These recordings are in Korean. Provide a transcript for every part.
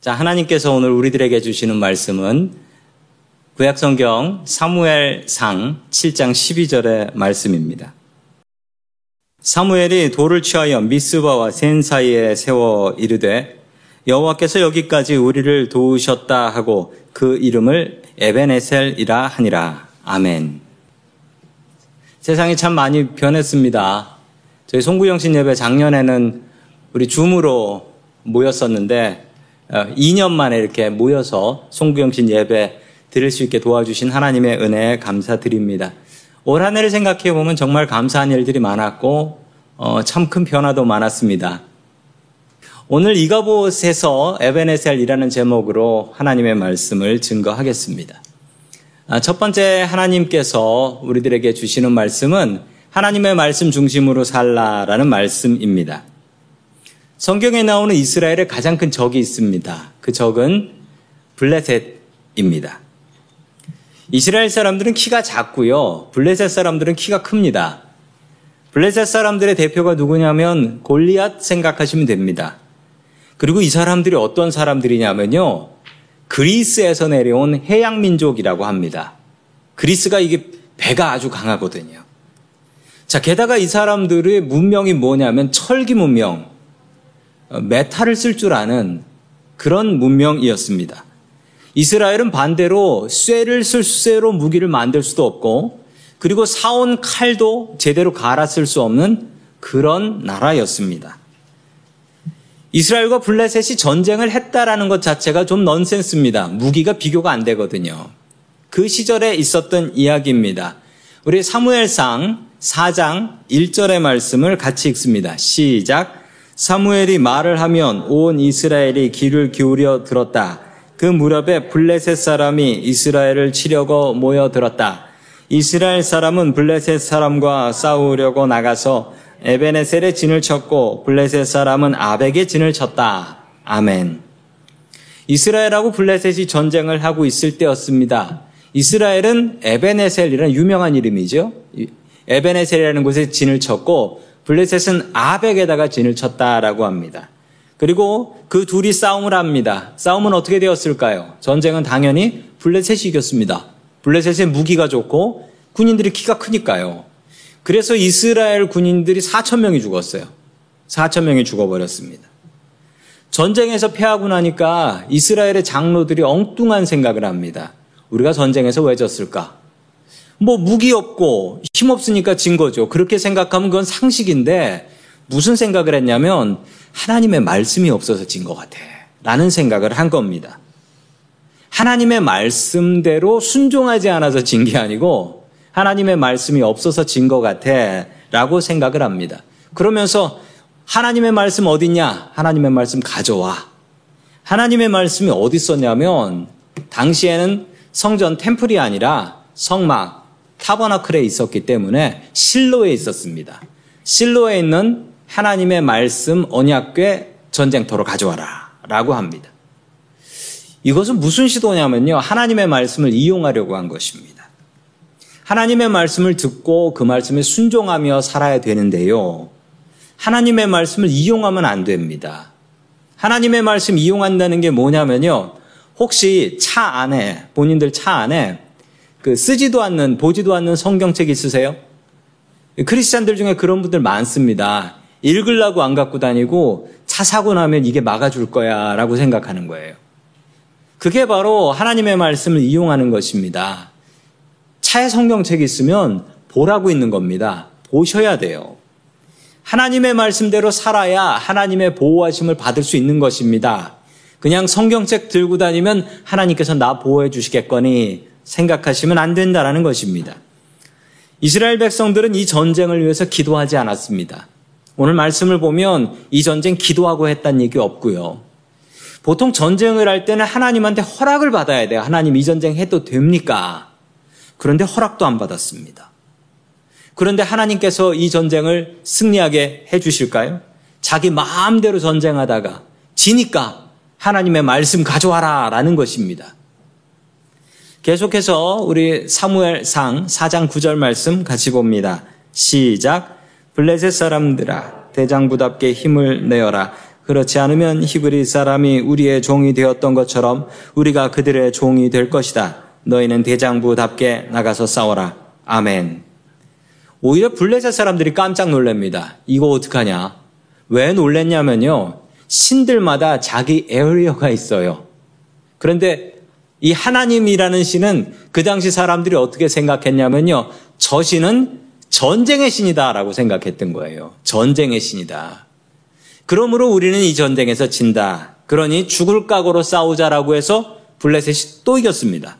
자, 하나님께서 오늘 우리들에게 주시는 말씀은 구약성경 사무엘 상 7장 12절의 말씀입니다. 사무엘이 돌을 취하여 미스바와 센 사이에 세워 이르되 여호와께서 여기까지 우리를 도우셨다 하고 그 이름을 에베네셀이라 하니라. 아멘. 세상이 참 많이 변했습니다. 저희 송구영신 예배 작년에는 우리 줌으로 모였었는데 2년 어, 만에 이렇게 모여서 송구영신 예배 드릴 수 있게 도와주신 하나님의 은혜에 감사드립니다. 올 한 해를 생각해 보면 정말 감사한 일들이 많았고 어, 참 큰 변화도 많았습니다. 오늘 이가봇에서 에베네셀이라는 제목으로 하나님의 말씀을 증거하겠습니다. 아, 첫 번째 하나님께서 우리들에게 주시는 말씀은 하나님의 말씀 중심으로 살라라는 말씀입니다. 성경에 나오는 이스라엘의 가장 큰 적이 있습니다. 그 적은 블레셋입니다. 이스라엘 사람들은 키가 작고요. 블레셋 사람들은 키가 큽니다. 블레셋 사람들의 대표가 누구냐면 골리앗 생각하시면 됩니다. 그리고 이 사람들이 어떤 사람들이냐면요. 그리스에서 내려온 해양 민족이라고 합니다. 그리스가 이게 배가 아주 강하거든요. 자, 게다가 이 사람들의 문명이 뭐냐면 철기 문명, 어, 메탈을 쓸 줄 아는 그런 문명이었습니다. 이스라엘은 반대로 쇠를 쓸 쇠로 무기를 만들 수도 없고 그리고 사온 칼도 제대로 갈아 쓸 수 없는 그런 나라였습니다. 이스라엘과 블레셋이 전쟁을 했다라는 것 자체가 좀 넌센스입니다. 무기가 비교가 안 되거든요. 그 시절에 있었던 이야기입니다. 우리 사무엘상 4장 1절의 말씀을 같이 읽습니다. 시작. 사무엘이 말을 하면 온 이스라엘이 귀를 기울여 들었다. 그 무렵에 블레셋 사람이 이스라엘을 치려고 모여들었다. 이스라엘 사람은 블레셋 사람과 싸우려고 나가서 에베네셀의 진을 쳤고 블레셋 사람은 아벡의 진을 쳤다. 아멘. 이스라엘하고 블레셋이 전쟁을 하고 있을 때였습니다. 이스라엘은 에베네셀이라는 유명한 이름이죠. 에베네셀이라는 곳에 진을 쳤고 블레셋은 아벡에다가 진을 쳤다라고 합니다. 그리고 그 둘이 싸움을 합니다. 싸움은 어떻게 되었을까요? 전쟁은 당연히 블레셋이 이겼습니다. 블레셋의 무기가 좋고 군인들이 키가 크니까요. 그래서 이스라엘 군인들이 4천 명이 죽었어요. 4천 명이 죽어버렸습니다. 전쟁에서 패하고 나니까 이스라엘의 장로들이 엉뚱한 생각을 합니다. 우리가 전쟁에서 왜 졌을까? 뭐 무기 없고 힘 없으니까 진 거죠. 그렇게 생각하면 그건 상식인데 무슨 생각을 했냐면 하나님의 말씀이 없어서 진 것 같아. 라는 생각을 한 겁니다. 하나님의 말씀대로 순종하지 않아서 진 게 아니고 하나님의 말씀이 없어서 진 것 같아. 라고 생각을 합니다. 그러면서 하나님의 말씀 어딨냐? 하나님의 말씀 가져와. 하나님의 말씀이 어디 있었냐면 당시에는 성전 템플이 아니라 성막 타버나클에 있었기 때문에 실로에 있었습니다. 실로에 있는 하나님의 말씀 언약궤 전쟁터로 가져와라 라고 합니다. 이것은 무슨 시도냐면요. 하나님의 말씀을 이용하려고 한 것입니다. 하나님의 말씀을 듣고 그 말씀에 순종하며 살아야 되는데요. 하나님의 말씀을 이용하면 안 됩니다. 하나님의 말씀 이용한다는 게 뭐냐면요. 혹시 차 안에, 본인들 차 안에 그 쓰지도 않는, 보지도 않는 성경책 있으세요? 크리스찬들 중에 그런 분들 많습니다. 읽으려고 안 갖고 다니고 차 사고 나면 이게 막아줄 거야 라고 생각하는 거예요. 그게 바로 하나님의 말씀을 이용하는 것입니다. 차에 성경책이 있으면 보라고 있는 겁니다. 보셔야 돼요. 하나님의 말씀대로 살아야 하나님의 보호하심을 받을 수 있는 것입니다. 그냥 성경책 들고 다니면 하나님께서 나 보호해 주시겠거니 생각하시면 안 된다라는 것입니다. 이스라엘 백성들은 이 전쟁을 위해서 기도하지 않았습니다. 오늘 말씀을 보면 이 전쟁 기도하고 했다는 얘기 없고요. 보통 전쟁을 할 때는 하나님한테 허락을 받아야 돼요. 하나님 이 전쟁 해도 됩니까? 그런데 허락도 안 받았습니다. 그런데 하나님께서 이 전쟁을 승리하게 해 주실까요? 자기 마음대로 전쟁하다가 지니까 하나님의 말씀 가져와라 라는 것입니다. 계속해서 우리 사무엘상 4장 9절 말씀 같이 봅니다. 시작. 블레셋 사람들아 대장부답게 힘을 내어라. 그렇지 않으면 히브리 사람이 우리의 종이 되었던 것처럼 우리가 그들의 종이 될 것이다. 너희는 대장부답게 나가서 싸워라. 아멘. 오히려 블레셋 사람들이 깜짝 놀랍니다. 이거 어떡하냐? 왜 놀랬냐면요. 신들마다 자기 에어리어가 있어요. 그런데 이 하나님이라는 신은 그 당시 사람들이 어떻게 생각했냐면요. 저 신은 전쟁의 신이다라고 생각했던 거예요. 전쟁의 신이다. 그러므로 우리는 이 전쟁에서 진다. 그러니 죽을 각오로 싸우자라고 해서 블레셋이 또 이겼습니다.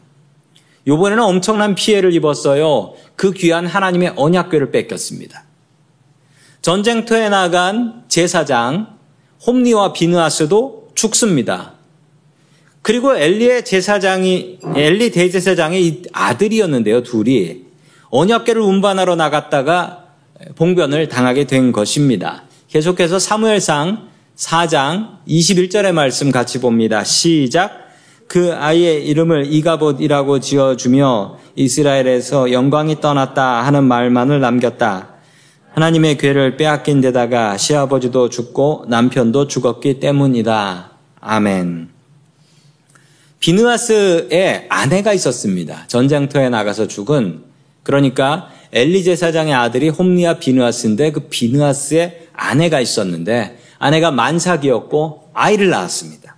이번에는 엄청난 피해를 입었어요. 그 귀한 하나님의 언약궤를 뺏겼습니다. 전쟁터에 나간 제사장 홈리와 비느아스도 죽습니다. 그리고 엘리의 제사장이 엘리 대제사장의 아들이었는데요, 둘이 언약궤를 운반하러 나갔다가 봉변을 당하게 된 것입니다. 계속해서 사무엘상 4장 21절의 말씀 같이 봅니다. 시작. 그 아이의 이름을 이가봇이라고 지어주며 이스라엘에서 영광이 떠났다 하는 말만을 남겼다. 하나님의 괴를 빼앗긴 데다가 시아버지도 죽고 남편도 죽었기 때문이다. 아멘. 비느아스의 아내가 있었습니다. 전쟁터에 나가서 죽은 그러니까 엘리 제사장의 아들이 홈리아 비느아스인데 그 비느아스의 아내가 있었는데 아내가 만삭이었고 아이를 낳았습니다.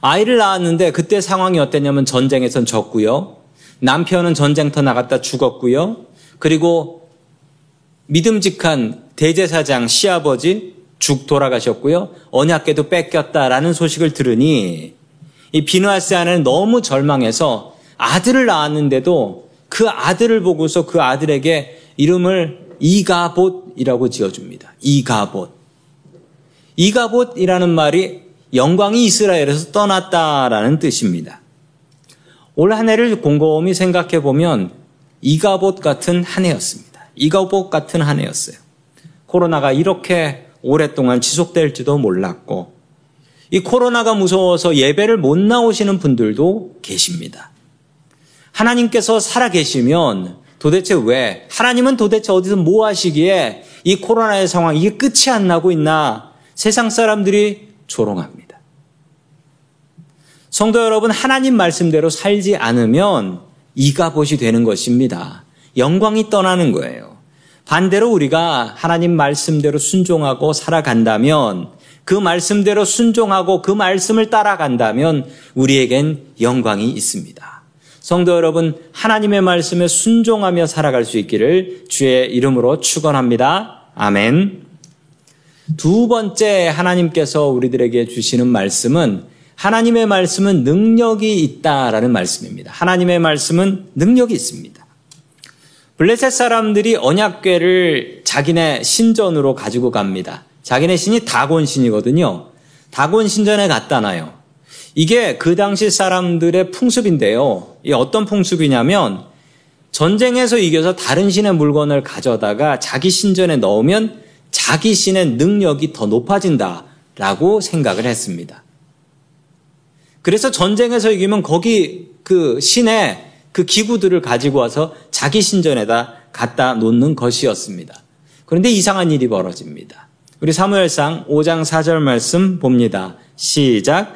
아이를 낳았는데 그때 상황이 어땠냐면 전쟁에선 졌고요. 남편은 전쟁터 나갔다 죽었고요. 그리고 믿음직한 대제사장 시아버지 죽 돌아가셨고요. 언약계도 뺏겼다라는 소식을 들으니 이 비누아스 아내는 너무 절망해서 아들을 낳았는데도 그 아들을 보고서 그 아들에게 이름을 이가봇이라고 지어줍니다. 이가봇. 이가봇이라는 말이 영광이 이스라엘에서 떠났다라는 뜻입니다. 올 한 해를 곰곰이 생각해 보면 이가봇 같은 한 해였습니다. 이가봇 같은 한 해였어요. 코로나가 이렇게 오랫동안 지속될지도 몰랐고, 이 코로나가 무서워서 예배를 못 나오시는 분들도 계십니다. 하나님께서 살아계시면 도대체 왜, 하나님은 도대체 어디서 뭐 하시기에 이 코로나의 상황, 이게 끝이 안 나고 있나 세상 사람들이 조롱합니다. 성도 여러분, 하나님 말씀대로 살지 않으면 이가봇이 되는 것입니다. 영광이 떠나는 거예요. 반대로 우리가 하나님 말씀대로 순종하고 살아간다면 그 말씀대로 순종하고 그 말씀을 따라간다면 우리에겐 영광이 있습니다. 성도 여러분, 하나님의 말씀에 순종하며 살아갈 수 있기를 주의 이름으로 축원합니다. 아멘. 두 번째 하나님께서 우리들에게 주시는 말씀은 하나님의 말씀은 능력이 있다라는 말씀입니다. 하나님의 말씀은 능력이 있습니다. 블레셋 사람들이 언약궤를 자기네 신전으로 가지고 갑니다. 자기네 신이 다곤 신이거든요. 다곤 신전에 갖다 놔요. 이게 그 당시 사람들의 풍습인데요. 이 어떤 풍습이냐면 전쟁에서 이겨서 다른 신의 물건을 가져다가 자기 신전에 넣으면 자기 신의 능력이 더 높아진다라고 생각을 했습니다. 그래서 전쟁에서 이기면 거기 그 신의 그 기구들을 가지고 와서 자기 신전에다 갖다 놓는 것이었습니다. 그런데 이상한 일이 벌어집니다. 우리 사무엘상 5장 4절 말씀 봅니다. 시작.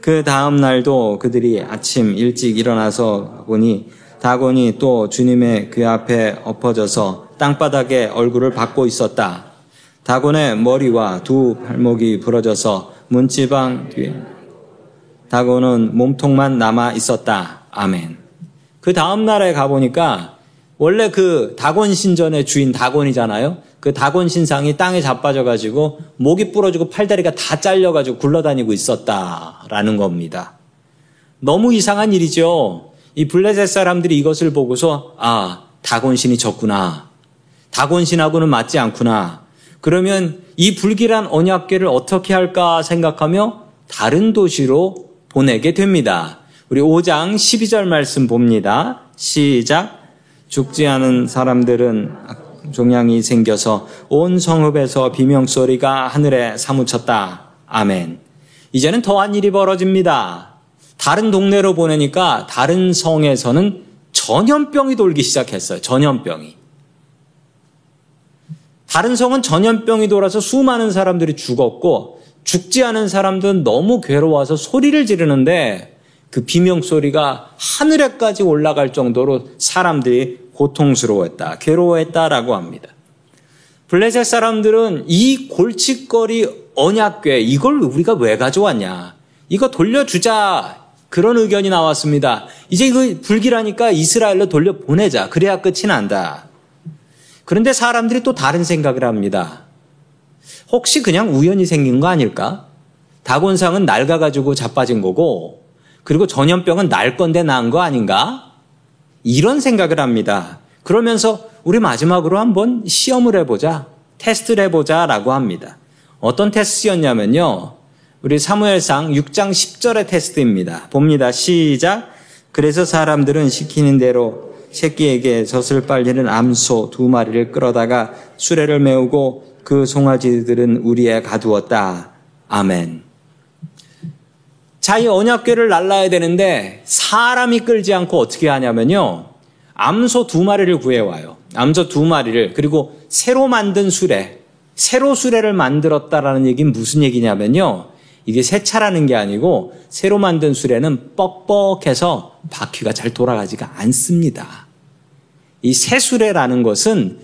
그 다음 날도 그들이 아침 일찍 일어나서 보니 다곤이 또 주님의 그 앞에 엎어져서 땅바닥에 얼굴을 받고 있었다. 다곤의 머리와 두 발목이 부러져서 문지방 뒤에 다곤은 몸통만 남아 있었다. 아멘. 그 다음 날에 가보니까 원래 그 다곤 신전의 주인 다곤이잖아요. 그 다곤 신상이 땅에 자빠져가지고 목이 부러지고 팔다리가 다 잘려가지고 굴러다니고 있었다라는 겁니다. 너무 이상한 일이죠. 이 블레셋 사람들이 이것을 보고서 아 다곤 신이 졌구나. 다곤 신하고는 맞지 않구나. 그러면 이 불길한 언약궤를 어떻게 할까 생각하며 다른 도시로 보내게 됩니다. 우리 5장 12절 말씀 봅니다. 시작. 죽지 않은 사람들은 종양이 생겨서 온 성읍에서 비명소리가 하늘에 사무쳤다. 아멘. 이제는 더한 일이 벌어집니다. 다른 동네로 보내니까 다른 성에서는 전염병이 돌기 시작했어요. 전염병이. 다른 성은 전염병이 돌아서 수많은 사람들이 죽었고 죽지 않은 사람들은 너무 괴로워서 소리를 지르는데 그 비명 소리가 하늘에까지 올라갈 정도로 사람들이 고통스러워했다, 괴로워했다라고 합니다. 블레셋 사람들은 이 골칫거리 언약궤 이걸 우리가 왜 가져왔냐? 이거 돌려주자. 그런 의견이 나왔습니다. 이제 이거 불길하니까 이스라엘로 돌려 보내자. 그래야 끝이 난다. 그런데 사람들이 또 다른 생각을 합니다. 혹시 그냥 우연히 생긴 거 아닐까? 다곤상은 낡아가지고 자빠진 거고, 그리고 전염병은 날 건데 나은 거 아닌가? 이런 생각을 합니다. 그러면서 우리 마지막으로 한번 시험을 해보자. 테스트를 해보자 라고 합니다. 어떤 테스트였냐면요. 우리 사무엘상 6장 10절의 테스트입니다. 봅니다. 시작. 그래서 사람들은 시키는 대로 새끼에게 젖을 빨리는 암소 두 마리를 끌어다가 수레를 메우고 그 송아지들은 우리에 가두었다. 아멘. 자, 이 언약궤를 날라야 되는데 사람이 끌지 않고 어떻게 하냐면요. 암소 두 마리를 구해와요. 암소 두 마리를 그리고 새로 만든 수레, 새로 수레를 만들었다라는 얘기는 무슨 얘기냐면요. 이게 새 차라는 게 아니고 새로 만든 수레는 뻑뻑해서 바퀴가 잘 돌아가지가 않습니다. 이 새 수레라는 것은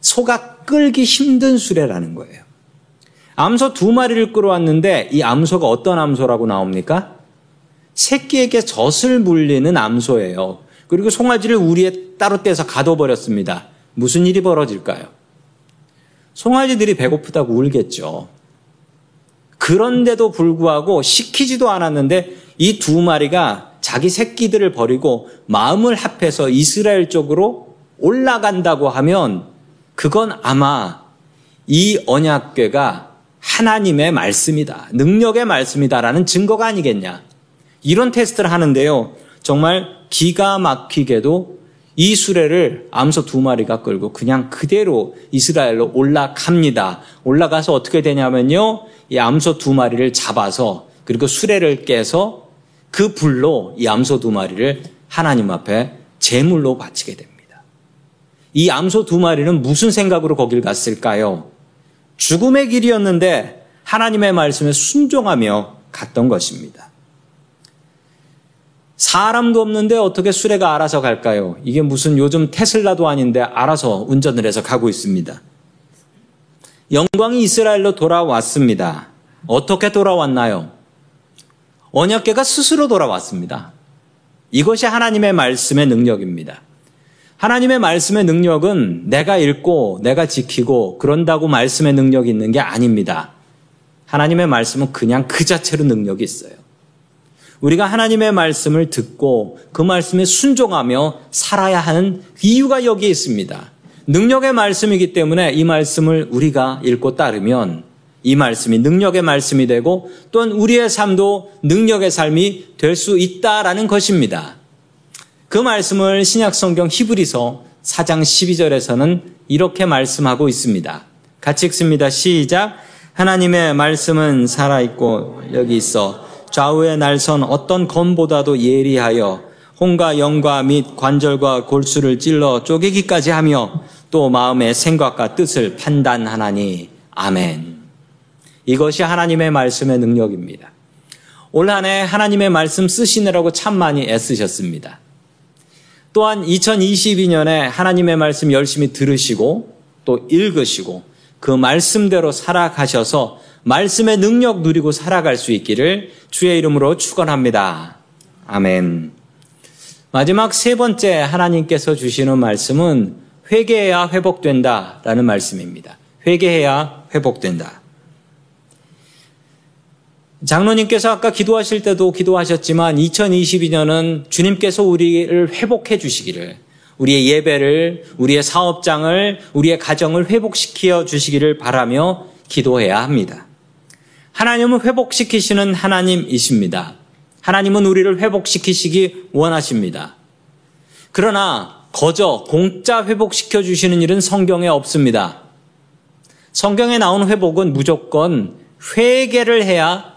소가 끌기 힘든 수레라는 거예요. 암소 두 마리를 끌어왔는데 이 암소가 어떤 암소라고 나옵니까? 새끼에게 젖을 물리는 암소예요. 그리고 송아지를 우리에 따로 떼서 가둬버렸습니다. 무슨 일이 벌어질까요? 송아지들이 배고프다고 울겠죠. 그런데도 불구하고 시키지도 않았는데 이 두 마리가 자기 새끼들을 버리고 마음을 합해서 이스라엘 쪽으로 올라간다고 하면 그건 아마 이 언약궤가 하나님의 말씀이다. 능력의 말씀이다라는 증거가 아니겠냐. 이런 테스트를 하는데요. 정말 기가 막히게도 이 수레를 암소 두 마리가 끌고 그냥 그대로 이스라엘로 올라갑니다. 올라가서 어떻게 되냐면요. 이 암소 두 마리를 잡아서 그리고 수레를 깨서 그 불로 이 암소 두 마리를 하나님 앞에 제물로 바치게 됩니다. 이 암소 두 마리는 무슨 생각으로 거길 갔을까요? 죽음의 길이었는데 하나님의 말씀에 순종하며 갔던 것입니다. 사람도 없는데 어떻게 수레가 알아서 갈까요? 이게 무슨 요즘 테슬라도 아닌데 알아서 운전을 해서 가고 있습니다. 영광이 이스라엘로 돌아왔습니다. 어떻게 돌아왔나요? 언약계가 스스로 돌아왔습니다. 이것이 하나님의 말씀의 능력입니다. 하나님의 말씀의 능력은 내가 읽고 내가 지키고 그런다고 말씀의 능력이 있는 게 아닙니다. 하나님의 말씀은 그냥 그 자체로 능력이 있어요. 우리가 하나님의 말씀을 듣고 그 말씀에 순종하며 살아야 하는 이유가 여기에 있습니다. 능력의 말씀이기 때문에 이 말씀을 우리가 읽고 따르면 이 말씀이 능력의 말씀이 되고 또한 우리의 삶도 능력의 삶이 될 수 있다라는 것입니다. 그 말씀을 신약 성경 히브리서 4장 12절에서는 이렇게 말씀하고 있습니다. 같이 읽습니다. 시작. 하나님의 말씀은 살아있고 여기 있어 좌우의 날선 어떤 검보다도 예리하여 홍과 영과 및 관절과 골수를 찔러 쪼개기까지 하며 또 마음의 생각과 뜻을 판단하나니 아멘. 이것이 하나님의 말씀의 능력입니다. 올 한해 하나님의 말씀 쓰시느라고 참 많이 애쓰셨습니다. 또한 2022년에 하나님의 말씀 열심히 들으시고 또 읽으시고 그 말씀대로 살아가셔서 말씀의 능력 누리고 살아갈 수 있기를 주의 이름으로 축원합니다. 아멘. 마지막 세 번째 하나님께서 주시는 말씀은 회개해야 회복된다라는 말씀입니다. 회개해야 회복된다. 장로님께서 아까 기도하실 때도 기도하셨지만 2022년은 주님께서 우리를 회복해 주시기를 우리의 예배를, 우리의 사업장을, 우리의 가정을 회복시켜 주시기를 바라며 기도해야 합니다. 하나님은 회복시키시는 하나님이십니다. 하나님은 우리를 회복시키시기 원하십니다. 그러나 거저 공짜 회복시켜 주시는 일은 성경에 없습니다. 성경에 나온 회복은 무조건 회개를 해야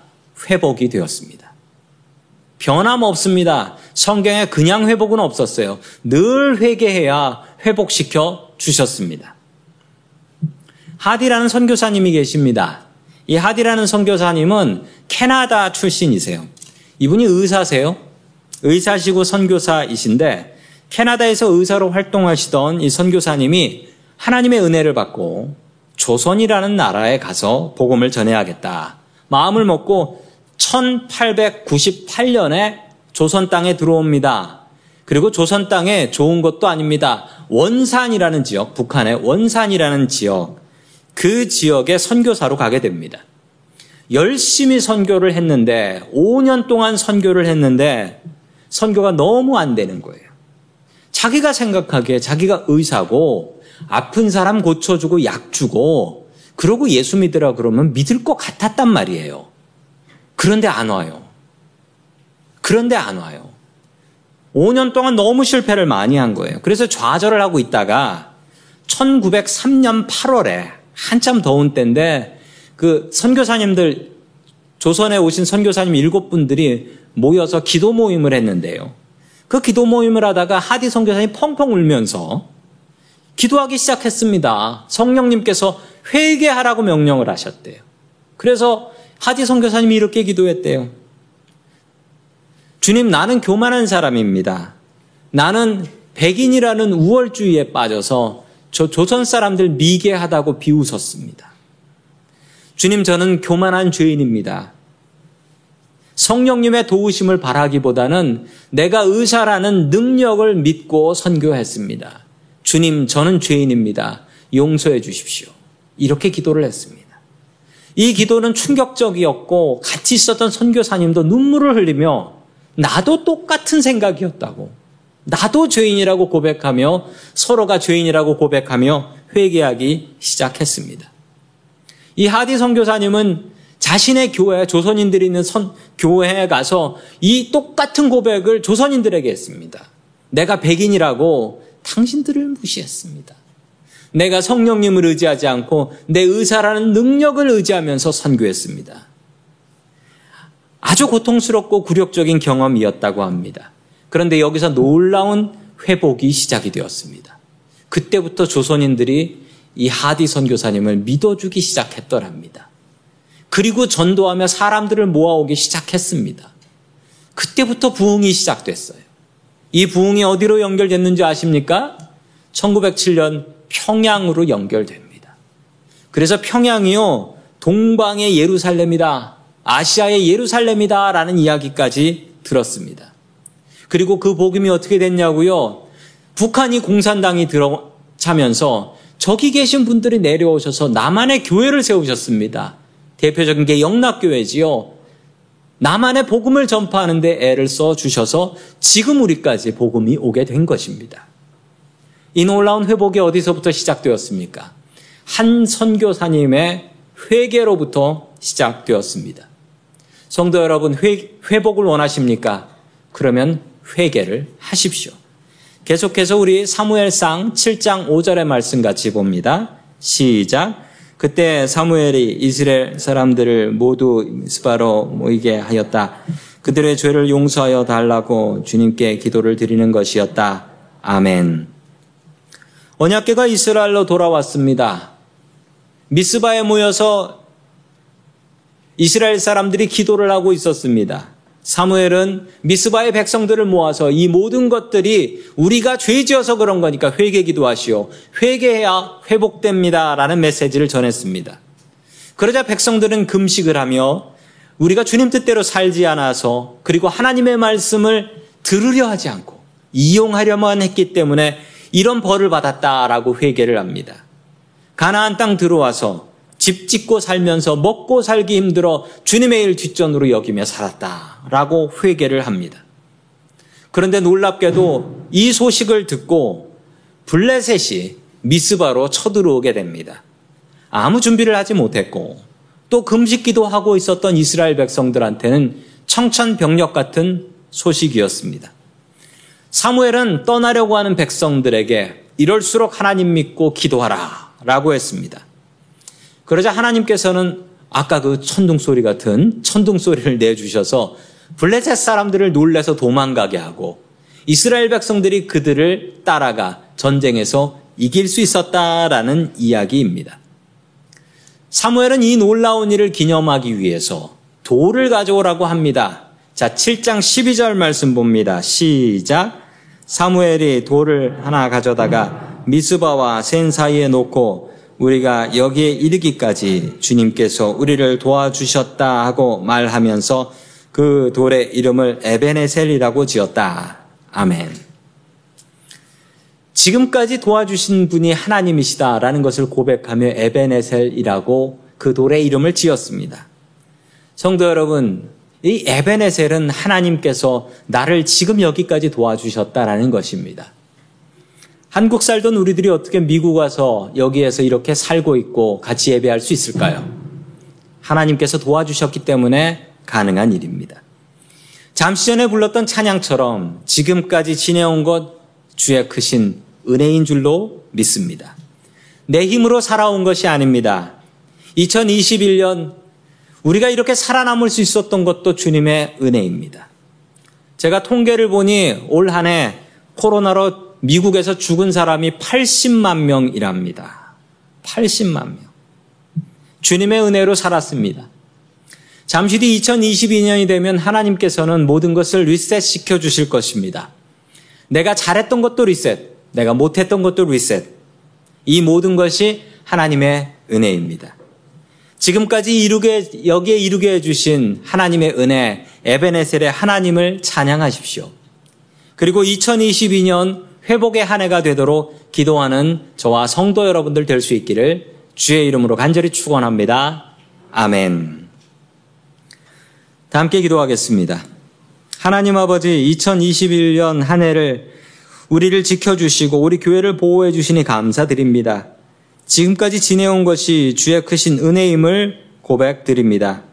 회복이 되었습니다. 변함없습니다. 성경에 그냥 회복은 없었어요. 늘 회개해야 회복시켜 주셨습니다. 하디라는 선교사님이 계십니다. 이 하디라는 선교사님은 캐나다 출신이세요. 이분이 의사세요. 의사시고 선교사이신데 캐나다에서 의사로 활동하시던 이 선교사님이 하나님의 은혜를 받고 조선이라는 나라에 가서 복음을 전해야겠다. 마음을 먹고 1898년에 조선 땅에 들어옵니다. 그리고 조선 땅에 좋은 것도 아닙니다. 원산이라는 지역, 북한의 원산이라는 지역, 그 지역에 선교사로 가게 됩니다. 열심히 선교를 했는데, 5년 동안 선교를 했는데, 선교가 너무 안 되는 거예요. 자기가 생각하기에 자기가 의사고, 아픈 사람 고쳐주고 약 주고, 그러고 예수 믿으라 그러면 믿을 것 같았단 말이에요. 그런데 안 와요. 그런데 안 와요. 5년 동안 너무 실패를 많이 한 거예요. 그래서 좌절을 하고 있다가 1903년 8월에 한참 더운 때인데 그 선교사님들 조선에 오신 선교사님 일곱 분들이 모여서 기도 모임을 했는데요. 그 기도 모임을 하다가 하디 선교사님 펑펑 울면서 기도하기 시작했습니다. 성령님께서 회개하라고 명령을 하셨대요. 그래서 하디 선교사님이 이렇게 기도했대요. 주님, 나는 교만한 사람입니다. 나는 백인이라는 우월주의에 빠져서 저 조선 사람들 미개하다고 비웃었습니다. 주님, 저는 교만한 죄인입니다. 성령님의 도우심을 바라기보다는 내가 의사라는 능력을 믿고 선교했습니다. 주님, 저는 죄인입니다. 용서해 주십시오. 이렇게 기도를 했습니다. 이 기도는 충격적이었고 같이 있었던 선교사님도 눈물을 흘리며 나도 똑같은 생각이었다고. 나도 죄인이라고 고백하며 서로가 죄인이라고 고백하며 회개하기 시작했습니다. 이 하디 선교사님은 자신의 교회, 조선인들이 있는 선, 교회에 가서 이 똑같은 고백을 조선인들에게 했습니다. 내가 백인이라고 당신들을 무시했습니다. 내가 성령님을 의지하지 않고 내 의사라는 능력을 의지하면서 선교했습니다. 아주 고통스럽고 굴욕적인 경험이었다고 합니다. 그런데 여기서 놀라운 회복이 시작이 되었습니다. 그때부터 조선인들이 이 하디 선교사님을 믿어주기 시작했더랍니다. 그리고 전도하며 사람들을 모아오기 시작했습니다. 그때부터 부흥이 시작됐어요. 이 부흥이 어디로 연결됐는지 아십니까? 1907년 평양으로 연결됩니다. 그래서 평양이요, 동방의 예루살렘이다. 아시아의 예루살렘이다. 라는 이야기까지 들었습니다. 그리고 그 복음이 어떻게 됐냐고요? 북한이 공산당이 들어차면서 저기 계신 분들이 내려오셔서 남한의 교회를 세우셨습니다. 대표적인 게 영락교회지요. 남한의 복음을 전파하는데 애를 써 주셔서 지금 우리까지 복음이 오게 된 것입니다. 이 놀라운 회복이 어디서부터 시작되었습니까? 한 선교사님의 회개로부터 시작되었습니다. 성도 여러분, 회, 회복을 원하십니까? 그러면 회개를 하십시오. 계속해서 우리 사무엘상 7장 5절의 말씀 같이 봅니다. 시작. 그때 사무엘이 이스라엘 사람들을 모두 스바로 모이게 하였다. 그들의 죄를 용서하여 달라고 주님께 기도를 드리는 것이었다. 아멘. 언약계가 이스라엘로 돌아왔습니다. 미스바에 모여서 이스라엘 사람들이 기도를 하고 있었습니다. 사무엘은 미스바의 백성들을 모아서 이 모든 것들이 우리가 죄지어서 그런 거니까 회개 기도하시오. 회개해야 회복됩니다. 라는 메시지를 전했습니다. 그러자 백성들은 금식을 하며 우리가 주님 뜻대로 살지 않아서 그리고 하나님의 말씀을 들으려 하지 않고 이용하려만 했기 때문에 이런 벌을 받았다라고 회개를 합니다. 가나안 땅 들어와서 집 짓고 살면서 먹고 살기 힘들어 주님의 일 뒷전으로 여기며 살았다라고 회개를 합니다. 그런데 놀랍게도 이 소식을 듣고 블레셋이 미스바로 쳐들어오게 됩니다. 아무 준비를 하지 못했고 또 금식기도 하고 있었던 이스라엘 백성들한테는 청천벽력 같은 소식이었습니다. 사무엘은 떠나려고 하는 백성들에게 이럴수록 하나님 믿고 기도하라 라고 했습니다. 그러자 하나님께서는 아까 그 천둥 소리 같은 천둥 소리를 내주셔서 블레셋 사람들을 놀래서 도망가게 하고 이스라엘 백성들이 그들을 따라가 전쟁에서 이길 수 있었다라는 이야기입니다. 사무엘은 이 놀라운 일을 기념하기 위해서 돌을 가져오라고 합니다. 자, 7장 12절 말씀 봅니다. 시작. 사무엘이 돌을 하나 가져다가 미스바와 센 사이에 놓고 우리가 여기에 이르기까지 주님께서 우리를 도와주셨다 하고 말하면서 그 돌의 이름을 에베네셀이라고 지었다. 아멘. 지금까지 도와주신 분이 하나님이시다라는 것을 고백하며 에베네셀이라고 그 돌의 이름을 지었습니다. 성도 여러분, 이 에베네셀은 하나님께서 나를 지금 여기까지 도와주셨다라는 것입니다. 한국 살던 우리들이 어떻게 미국 와서 여기에서 이렇게 살고 있고 같이 예배할 수 있을까요? 하나님께서 도와주셨기 때문에 가능한 일입니다. 잠시 전에 불렀던 찬양처럼 지금까지 지내온 것 주의 크신 은혜인 줄로 믿습니다. 내 힘으로 살아온 것이 아닙니다. 2021년 우리가 이렇게 살아남을 수 있었던 것도 주님의 은혜입니다. 제가 통계를 보니 올 한 해 코로나로 미국에서 죽은 사람이 80만 명이랍니다. 80만 명. 주님의 은혜로 살았습니다. 잠시 뒤 2022년이 되면 하나님께서는 모든 것을 리셋 시켜 주실 것입니다. 내가 잘했던 것도 리셋, 내가 못했던 것도 리셋. 이 모든 것이 하나님의 은혜입니다. 지금까지 이루게, 여기에 이루게 해주신 하나님의 은혜, 에베네셀의 하나님을 찬양하십시오. 그리고 2022년 회복의 한 해가 되도록 기도하는 저와 성도 여러분들 될 수 있기를 주의 이름으로 간절히 축원합니다. 아멘. 다 함께 기도하겠습니다. 하나님 아버지 2021년 한 해를 우리를 지켜주시고 우리 교회를 보호해 주시니 감사드립니다. 지금까지 지내온 것이 주의 크신 은혜임을 고백드립니다.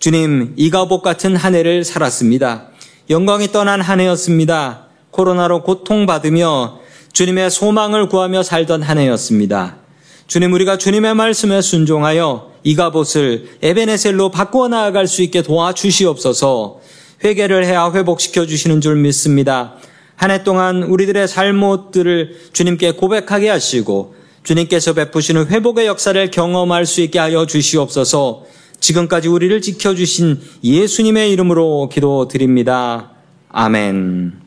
주님, 이가복 같은 한 해를 살았습니다. 영광이 떠난 한 해였습니다. 코로나로 고통받으며 주님의 소망을 구하며 살던 한 해였습니다. 주님 우리가 주님의 말씀에 순종하여 이가봇을 에베네셀로 바꾸어 나아갈 수 있게 도와주시옵소서 회개를 해야 회복시켜 주시는 줄 믿습니다. 한 해 동안 우리들의 잘못들을 주님께 고백하게 하시고 주님께서 베푸시는 회복의 역사를 경험할 수 있게 하여 주시옵소서 지금까지 우리를 지켜주신 예수님의 이름으로 기도드립니다. 아멘.